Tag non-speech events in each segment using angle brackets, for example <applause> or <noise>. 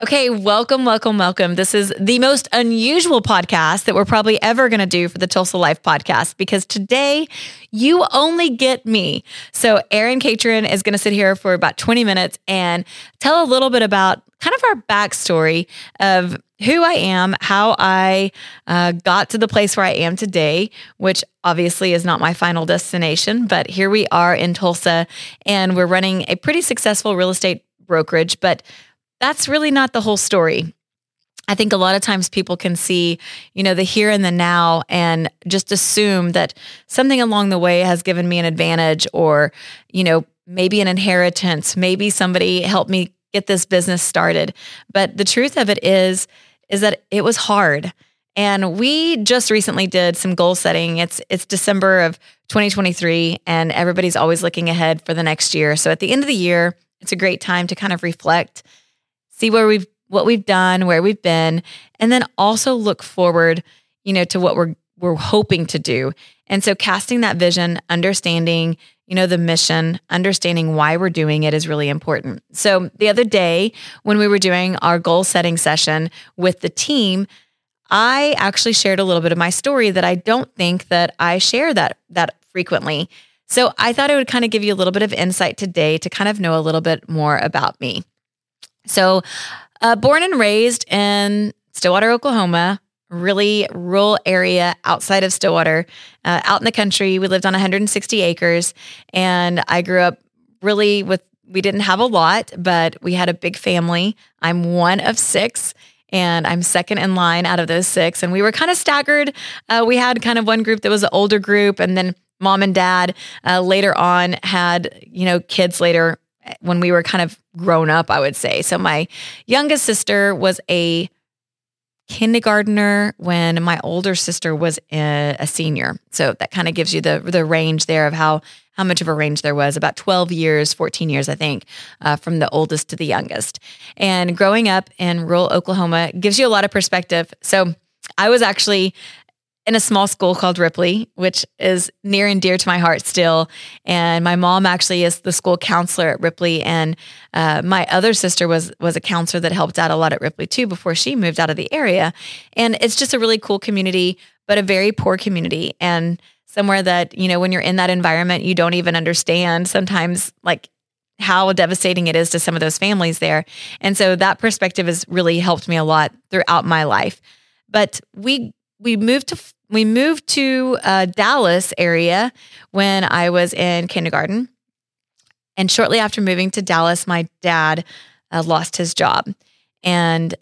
Okay, welcome, welcome, welcome. This is the most unusual podcast that we're probably ever going to do for the Tulsa Life podcast because today you only get me. So, Erin Catron is going to sit here for about 20 minutes and tell a little bit about kind of our backstory of who I am, how I uh, got to the place where I am today, which obviously is not my final destination, but here we are in Tulsa and we're running a pretty successful real estate brokerage. But that's really not the whole story. I think a lot of times people can see, you know, the here and the now and just assume that something along the way has given me an advantage or, you know, maybe an inheritance, maybe somebody helped me get this business started. But the truth of it is is that it was hard. And we just recently did some goal setting. It's it's December of 2023 and everybody's always looking ahead for the next year. So at the end of the year, it's a great time to kind of reflect see where we've what we've done, where we've been, and then also look forward, you know, to what we're we're hoping to do. And so casting that vision, understanding, you know, the mission, understanding why we're doing it is really important. So the other day when we were doing our goal setting session with the team, I actually shared a little bit of my story that I don't think that I share that that frequently. So I thought it would kind of give you a little bit of insight today to kind of know a little bit more about me. So, uh, born and raised in Stillwater, Oklahoma, really rural area outside of Stillwater, uh, out in the country. We lived on 160 acres, and I grew up really with. We didn't have a lot, but we had a big family. I'm one of six and I'm second in line out of those six. And we were kind of staggered. Uh, we had kind of one group that was an older group, and then mom and dad uh, later on had you know kids later when we were kind of grown up, I would say. So my youngest sister was a kindergartner when my older sister was a, a senior. So that kind of gives you the the range there of how how much of a range there was about 12 years 14 years i think uh, from the oldest to the youngest and growing up in rural oklahoma gives you a lot of perspective so i was actually in a small school called Ripley, which is near and dear to my heart still. And my mom actually is the school counselor at Ripley, and uh, my other sister was was a counselor that helped out a lot at Ripley too before she moved out of the area. And it's just a really cool community, but a very poor community, and somewhere that you know when you're in that environment, you don't even understand sometimes like how devastating it is to some of those families there. And so that perspective has really helped me a lot throughout my life. But we we moved to we moved to uh, Dallas area when I was in kindergarten. And shortly after moving to Dallas, my dad uh, lost his job. And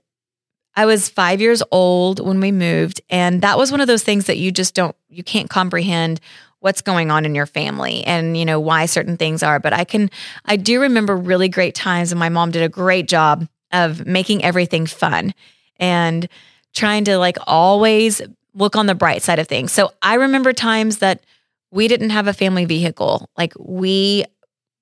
I was five years old when we moved. And that was one of those things that you just don't, you can't comprehend what's going on in your family and, you know, why certain things are. But I can, I do remember really great times. And my mom did a great job of making everything fun and trying to like always look on the bright side of things. So I remember times that we didn't have a family vehicle. Like we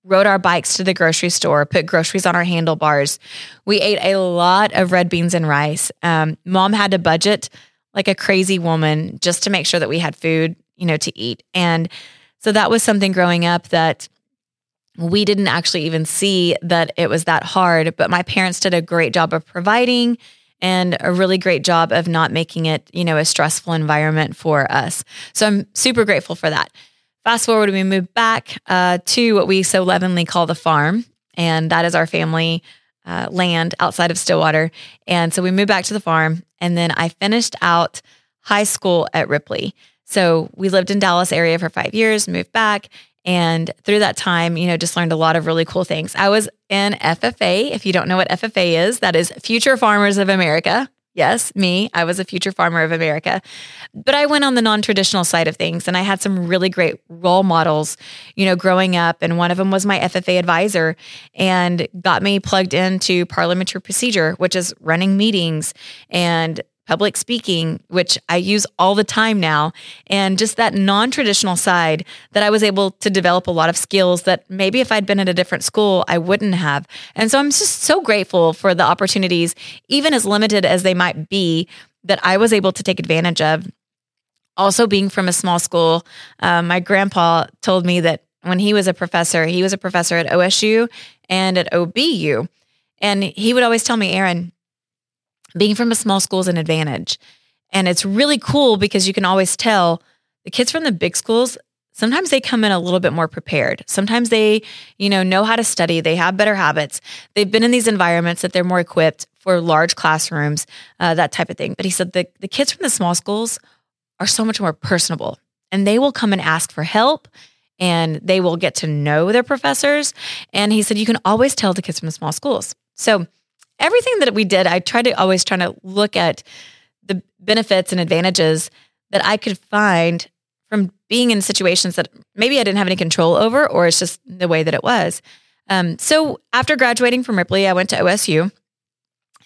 rode our bikes to the grocery store, put groceries on our handlebars. We ate a lot of red beans and rice. Um, mom had to budget like a crazy woman just to make sure that we had food, you know, to eat. And so that was something growing up that we didn't actually even see that it was that hard, but my parents did a great job of providing and a really great job of not making it, you know, a stressful environment for us. So I'm super grateful for that. Fast forward, we moved back uh, to what we so lovingly call the farm, and that is our family uh, land outside of Stillwater. And so we moved back to the farm, and then I finished out high school at Ripley. So we lived in Dallas area for five years, moved back, and through that time, you know, just learned a lot of really cool things. I was in FFA. If you don't know what FFA is, that is Future Farmers of America. Yes, me. I was a future farmer of America. But I went on the non traditional side of things and I had some really great role models, you know, growing up. And one of them was my FFA advisor and got me plugged into parliamentary procedure, which is running meetings and public speaking, which I use all the time now, and just that non traditional side that I was able to develop a lot of skills that maybe if I'd been at a different school, I wouldn't have. And so I'm just so grateful for the opportunities, even as limited as they might be, that I was able to take advantage of. Also, being from a small school, um, my grandpa told me that when he was a professor, he was a professor at OSU and at OBU. And he would always tell me, Erin, being from a small school is an advantage. And it's really cool because you can always tell the kids from the big schools, sometimes they come in a little bit more prepared. Sometimes they, you know, know how to study, they have better habits. They've been in these environments that they're more equipped for large classrooms, uh, that type of thing. But he said the, the kids from the small schools are so much more personable and they will come and ask for help and they will get to know their professors. And he said, you can always tell the kids from the small schools. So everything that we did, I tried to always try to look at the benefits and advantages that I could find from being in situations that maybe I didn't have any control over, or it's just the way that it was. Um, so after graduating from Ripley, I went to OSU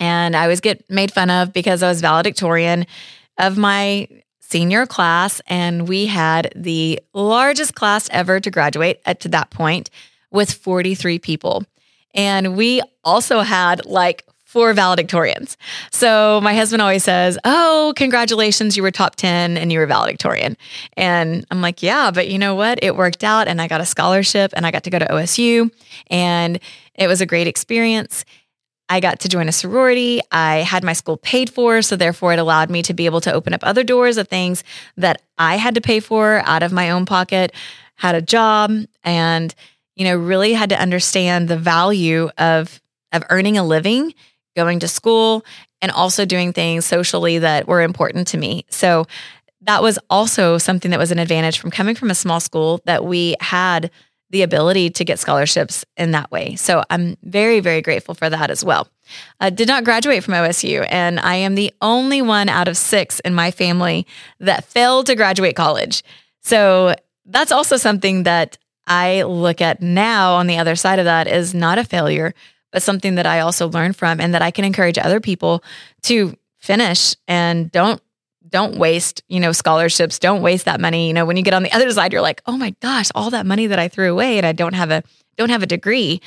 and I was get made fun of because I was valedictorian of my senior class. And we had the largest class ever to graduate at to that point with 43 people. And we also had like four valedictorians. So my husband always says, Oh, congratulations, you were top 10 and you were valedictorian. And I'm like, Yeah, but you know what? It worked out and I got a scholarship and I got to go to OSU and it was a great experience. I got to join a sorority. I had my school paid for. So, therefore, it allowed me to be able to open up other doors of things that I had to pay for out of my own pocket, had a job, and, you know, really had to understand the value of, of earning a living, going to school, and also doing things socially that were important to me. So, that was also something that was an advantage from coming from a small school that we had the ability to get scholarships in that way. So I'm very, very grateful for that as well. I did not graduate from OSU, and I am the only one out of six in my family that failed to graduate college. So that's also something that I look at now on the other side of that is not a failure, but something that I also learn from and that I can encourage other people to finish and don't don't waste, you know, scholarships, don't waste that money. You know, when you get on the other side, you're like, oh my gosh, all that money that I threw away and I don't have a don't have a degree.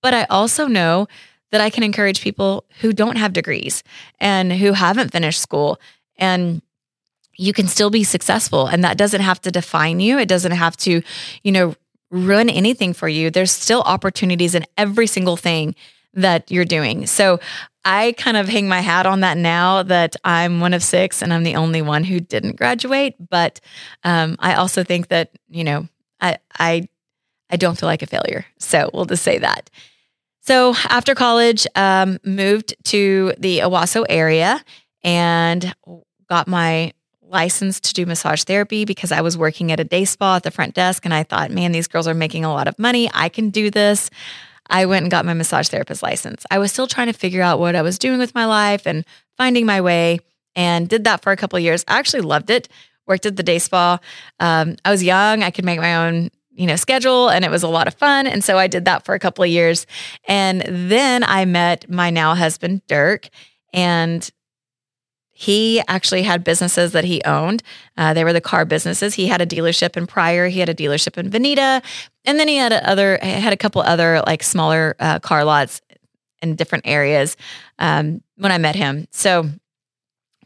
But I also know that I can encourage people who don't have degrees and who haven't finished school and you can still be successful and that doesn't have to define you. It doesn't have to, you know, run anything for you. There's still opportunities in every single thing that you're doing. So I kind of hang my hat on that now that I'm one of six and I'm the only one who didn't graduate. But um, I also think that, you know, I, I, I don't feel like a failure. So we'll just say that. So after college, um, moved to the Owasso area and got my license to do massage therapy because I was working at a day spa at the front desk and I thought, man, these girls are making a lot of money. I can do this. I went and got my massage therapist license. I was still trying to figure out what I was doing with my life and finding my way and did that for a couple years. I actually loved it. Worked at the day spa. Um, I was young. I could make my own you know schedule and it was a lot of fun and so I did that for a couple of years and then I met my now husband Dirk and he actually had businesses that he owned. Uh, they were the car businesses. He had a dealership in Pryor. He had a dealership in Vinita, and then he had a other had a couple other like smaller uh, car lots in different areas um, when I met him. So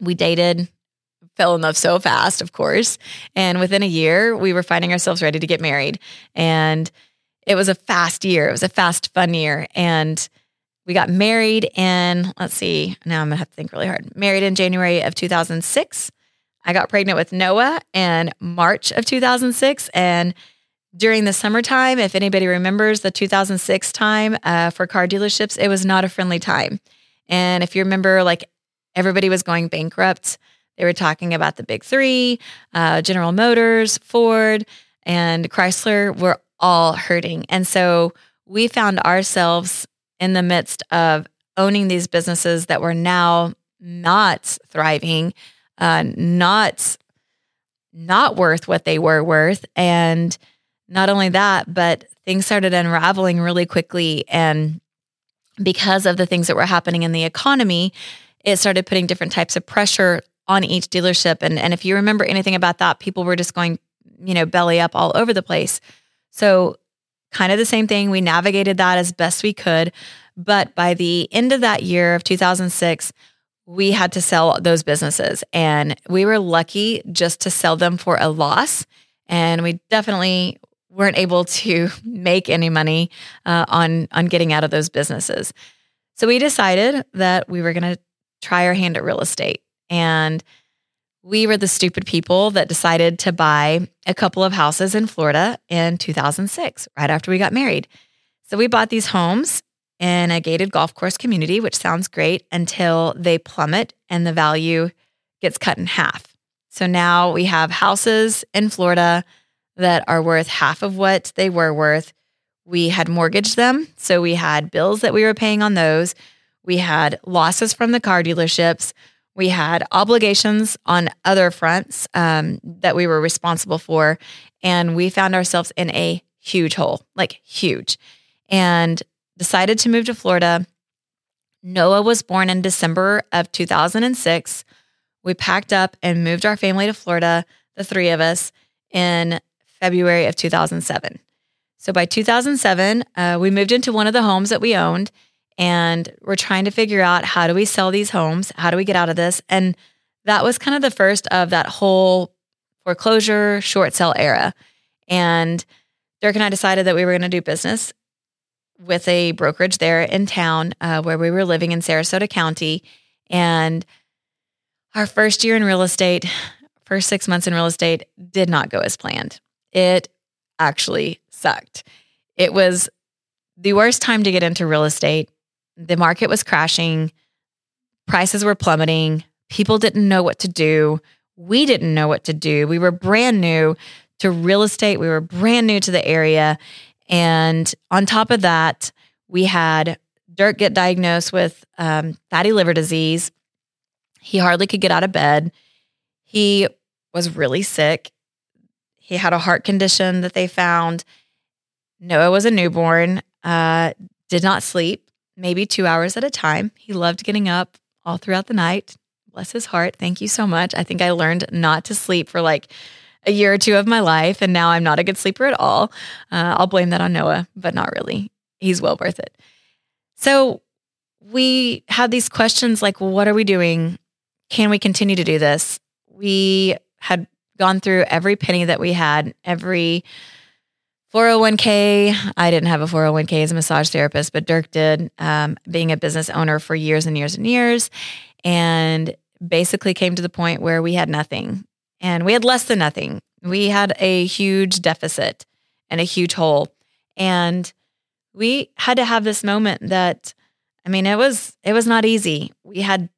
we dated, fell in love so fast, of course, and within a year we were finding ourselves ready to get married, and it was a fast year. It was a fast, fun year, and we got married in, let's see, now I'm gonna have to think really hard. Married in January of 2006. I got pregnant with Noah in March of 2006. And during the summertime, if anybody remembers the 2006 time uh, for car dealerships, it was not a friendly time. And if you remember, like everybody was going bankrupt. They were talking about the big three uh, General Motors, Ford, and Chrysler were all hurting. And so we found ourselves in the midst of owning these businesses that were now not thriving, uh, not not worth what they were worth, and not only that, but things started unraveling really quickly, and because of the things that were happening in the economy, it started putting different types of pressure on each dealership. And and if you remember anything about that, people were just going, you know, belly up all over the place. So kind of the same thing. We navigated that as best we could. But by the end of that year of 2006, we had to sell those businesses. And we were lucky just to sell them for a loss. And we definitely weren't able to <laughs> make any money uh, on, on getting out of those businesses. So we decided that we were going to try our hand at real estate. And we were the stupid people that decided to buy a couple of houses in Florida in 2006, right after we got married. So we bought these homes in a gated golf course community, which sounds great until they plummet and the value gets cut in half. So now we have houses in Florida that are worth half of what they were worth. We had mortgaged them. So we had bills that we were paying on those. We had losses from the car dealerships. We had obligations on other fronts um, that we were responsible for. And we found ourselves in a huge hole, like huge, and decided to move to Florida. Noah was born in December of 2006. We packed up and moved our family to Florida, the three of us, in February of 2007. So by 2007, uh, we moved into one of the homes that we owned and we're trying to figure out how do we sell these homes? How do we get out of this? And that was kind of the first of that whole foreclosure short sale era. And Dirk and I decided that we were going to do business with a brokerage there in town uh, where we were living in Sarasota County. And our first year in real estate, first six months in real estate, did not go as planned. It actually sucked. It was the worst time to get into real estate the market was crashing, prices were plummeting, people didn't know what to do. We didn't know what to do. We were brand new to real estate, we were brand new to the area. And on top of that, we had Dirk get diagnosed with um, fatty liver disease. He hardly could get out of bed. He was really sick. He had a heart condition that they found. Noah was a newborn, uh, did not sleep maybe two hours at a time. He loved getting up all throughout the night. Bless his heart. Thank you so much. I think I learned not to sleep for like a year or two of my life, and now I'm not a good sleeper at all. Uh, I'll blame that on Noah, but not really. He's well worth it. So we had these questions like, what are we doing? Can we continue to do this? We had gone through every penny that we had, every 401k. I didn't have a 401k as a massage therapist, but Dirk did, um, being a business owner for years and years and years. And basically came to the point where we had nothing and we had less than nothing. We had a huge deficit and a huge hole. And we had to have this moment that, I mean, it was, it was not easy. We had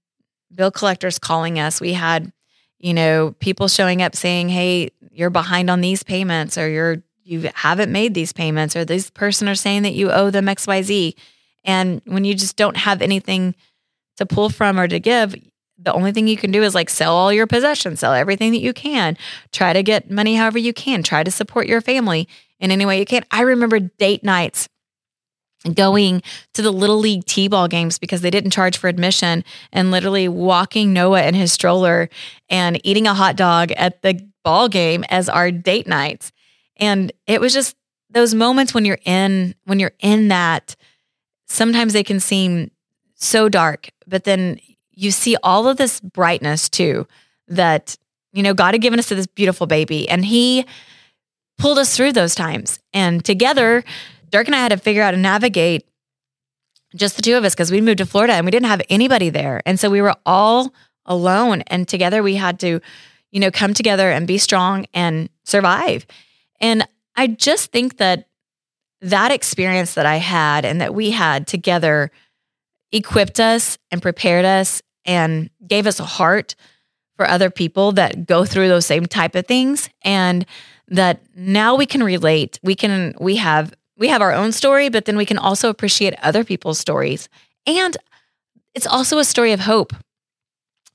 bill collectors calling us. We had, you know, people showing up saying, Hey, you're behind on these payments or you're you haven't made these payments or this person are saying that you owe them XYZ. And when you just don't have anything to pull from or to give, the only thing you can do is like sell all your possessions, sell everything that you can, try to get money however you can, try to support your family in any way you can. I remember date nights going to the little league t-ball games because they didn't charge for admission and literally walking Noah in his stroller and eating a hot dog at the ball game as our date nights and it was just those moments when you're in when you're in that sometimes they can seem so dark, but then you see all of this brightness too that you know God had given us to this beautiful baby and he pulled us through those times. And together, Dirk and I had to figure out to navigate just the two of us because we moved to Florida and we didn't have anybody there. And so we were all alone and together we had to, you know, come together and be strong and survive. And I just think that that experience that I had and that we had together equipped us and prepared us and gave us a heart for other people that go through those same type of things and that now we can relate. We can we have we have our own story but then we can also appreciate other people's stories. And it's also a story of hope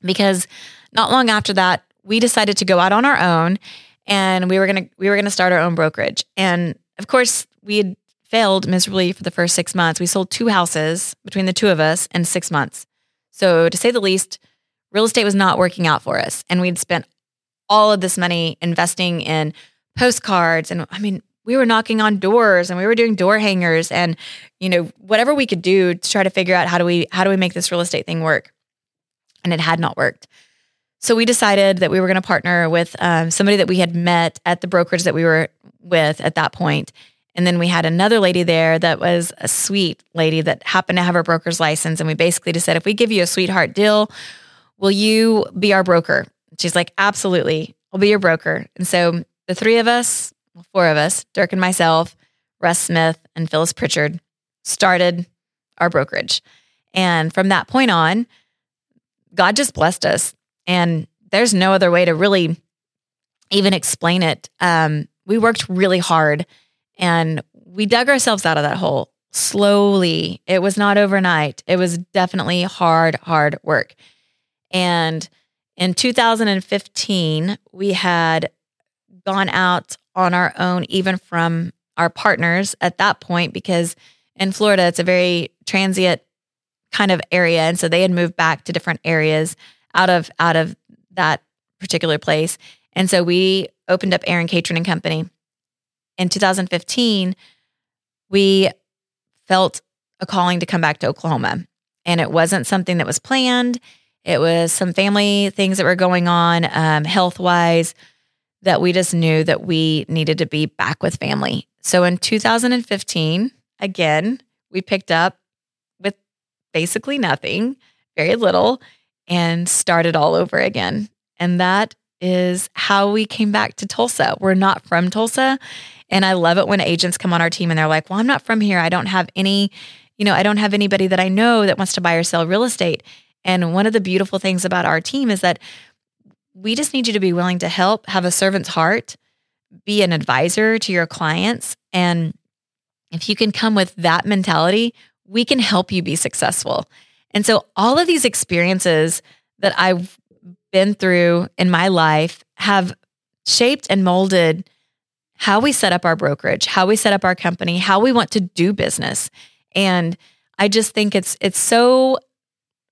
because not long after that we decided to go out on our own and we were gonna we were gonna start our own brokerage. And of course, we had failed miserably for the first six months. We sold two houses between the two of us in six months. So to say the least, real estate was not working out for us. And we'd spent all of this money investing in postcards and I mean we were knocking on doors and we were doing door hangers and you know whatever we could do to try to figure out how do we how do we make this real estate thing work and it had not worked so we decided that we were going to partner with um, somebody that we had met at the brokerage that we were with at that point, And then we had another lady there that was a sweet lady that happened to have her broker's license. And we basically just said, if we give you a sweetheart deal, will you be our broker? She's like, absolutely. I'll be your broker. And so the three of us, four of us, Dirk and myself, Russ Smith and Phyllis Pritchard, started our brokerage. And from that point on, God just blessed us. And there's no other way to really even explain it. Um, we worked really hard and we dug ourselves out of that hole slowly. It was not overnight. It was definitely hard, hard work. And in 2015, we had gone out on our own, even from our partners at that point, because in Florida, it's a very transient kind of area. And so they had moved back to different areas out of out of that particular place. And so we opened up Erin Catron and Company. In 2015, we felt a calling to come back to Oklahoma. And it wasn't something that was planned. It was some family things that were going on, um, health wise, that we just knew that we needed to be back with family. So in 2015, again, we picked up with basically nothing, very little, and started all over again. And that is how we came back to Tulsa. We're not from Tulsa. And I love it when agents come on our team and they're like, well, I'm not from here. I don't have any, you know, I don't have anybody that I know that wants to buy or sell real estate. And one of the beautiful things about our team is that we just need you to be willing to help, have a servant's heart, be an advisor to your clients. And if you can come with that mentality, we can help you be successful. And so all of these experiences that I've been through in my life have shaped and molded how we set up our brokerage, how we set up our company, how we want to do business. And I just think it's it's so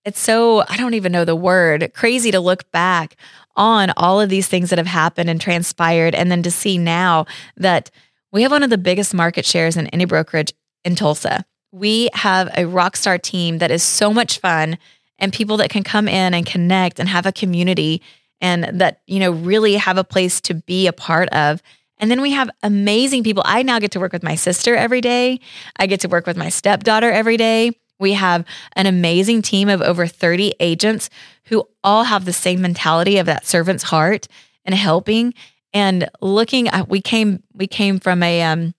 it's so I don't even know the word, crazy to look back on all of these things that have happened and transpired and then to see now that we have one of the biggest market shares in any brokerage in Tulsa. We have a rock star team that is so much fun and people that can come in and connect and have a community and that, you know, really have a place to be a part of. And then we have amazing people. I now get to work with my sister every day. I get to work with my stepdaughter every day. We have an amazing team of over 30 agents who all have the same mentality of that servant's heart and helping and looking at we came we came from a um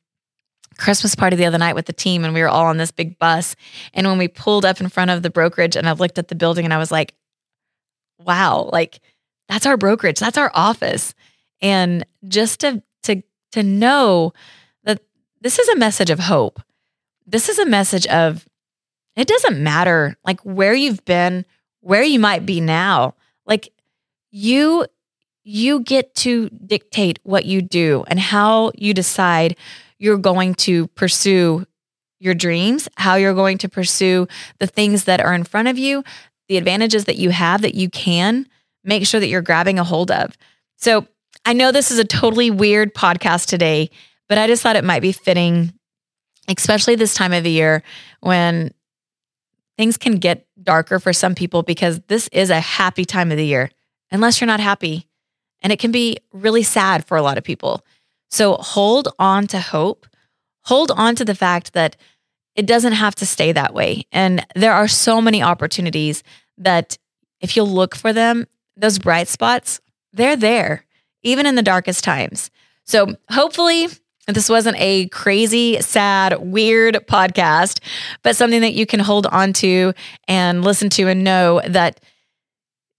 Christmas party the other night with the team and we were all on this big bus. And when we pulled up in front of the brokerage and I looked at the building and I was like, wow, like that's our brokerage, that's our office. And just to to to know that this is a message of hope. This is a message of it doesn't matter like where you've been, where you might be now. Like you you get to dictate what you do and how you decide you're going to pursue your dreams, how you're going to pursue the things that are in front of you, the advantages that you have that you can make sure that you're grabbing a hold of. So, I know this is a totally weird podcast today, but I just thought it might be fitting, especially this time of the year when things can get darker for some people because this is a happy time of the year, unless you're not happy. And it can be really sad for a lot of people. So hold on to hope. Hold on to the fact that it doesn't have to stay that way. And there are so many opportunities that if you look for them, those bright spots, they're there, even in the darkest times. So hopefully, this wasn't a crazy, sad, weird podcast, but something that you can hold on to and listen to and know that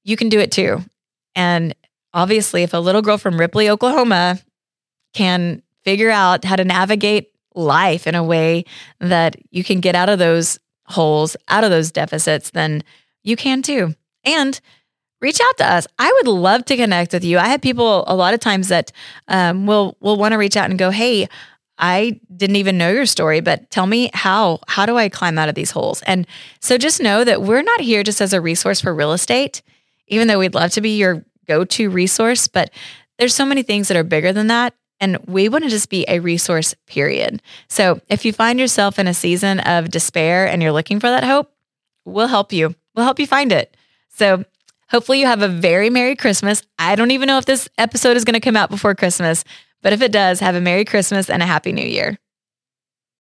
you can do it too. And obviously, if a little girl from Ripley, Oklahoma can figure out how to navigate life in a way that you can get out of those holes, out of those deficits, then you can too. And reach out to us. I would love to connect with you. I have people a lot of times that um, will will want to reach out and go, "Hey, I didn't even know your story, but tell me how how do I climb out of these holes?" And so just know that we're not here just as a resource for real estate, even though we'd love to be your go-to resource, but there's so many things that are bigger than that and we want to just be a resource, period. So if you find yourself in a season of despair and you're looking for that hope, we'll help you. We'll help you find it. So hopefully you have a very Merry Christmas. I don't even know if this episode is going to come out before Christmas, but if it does, have a Merry Christmas and a Happy New Year.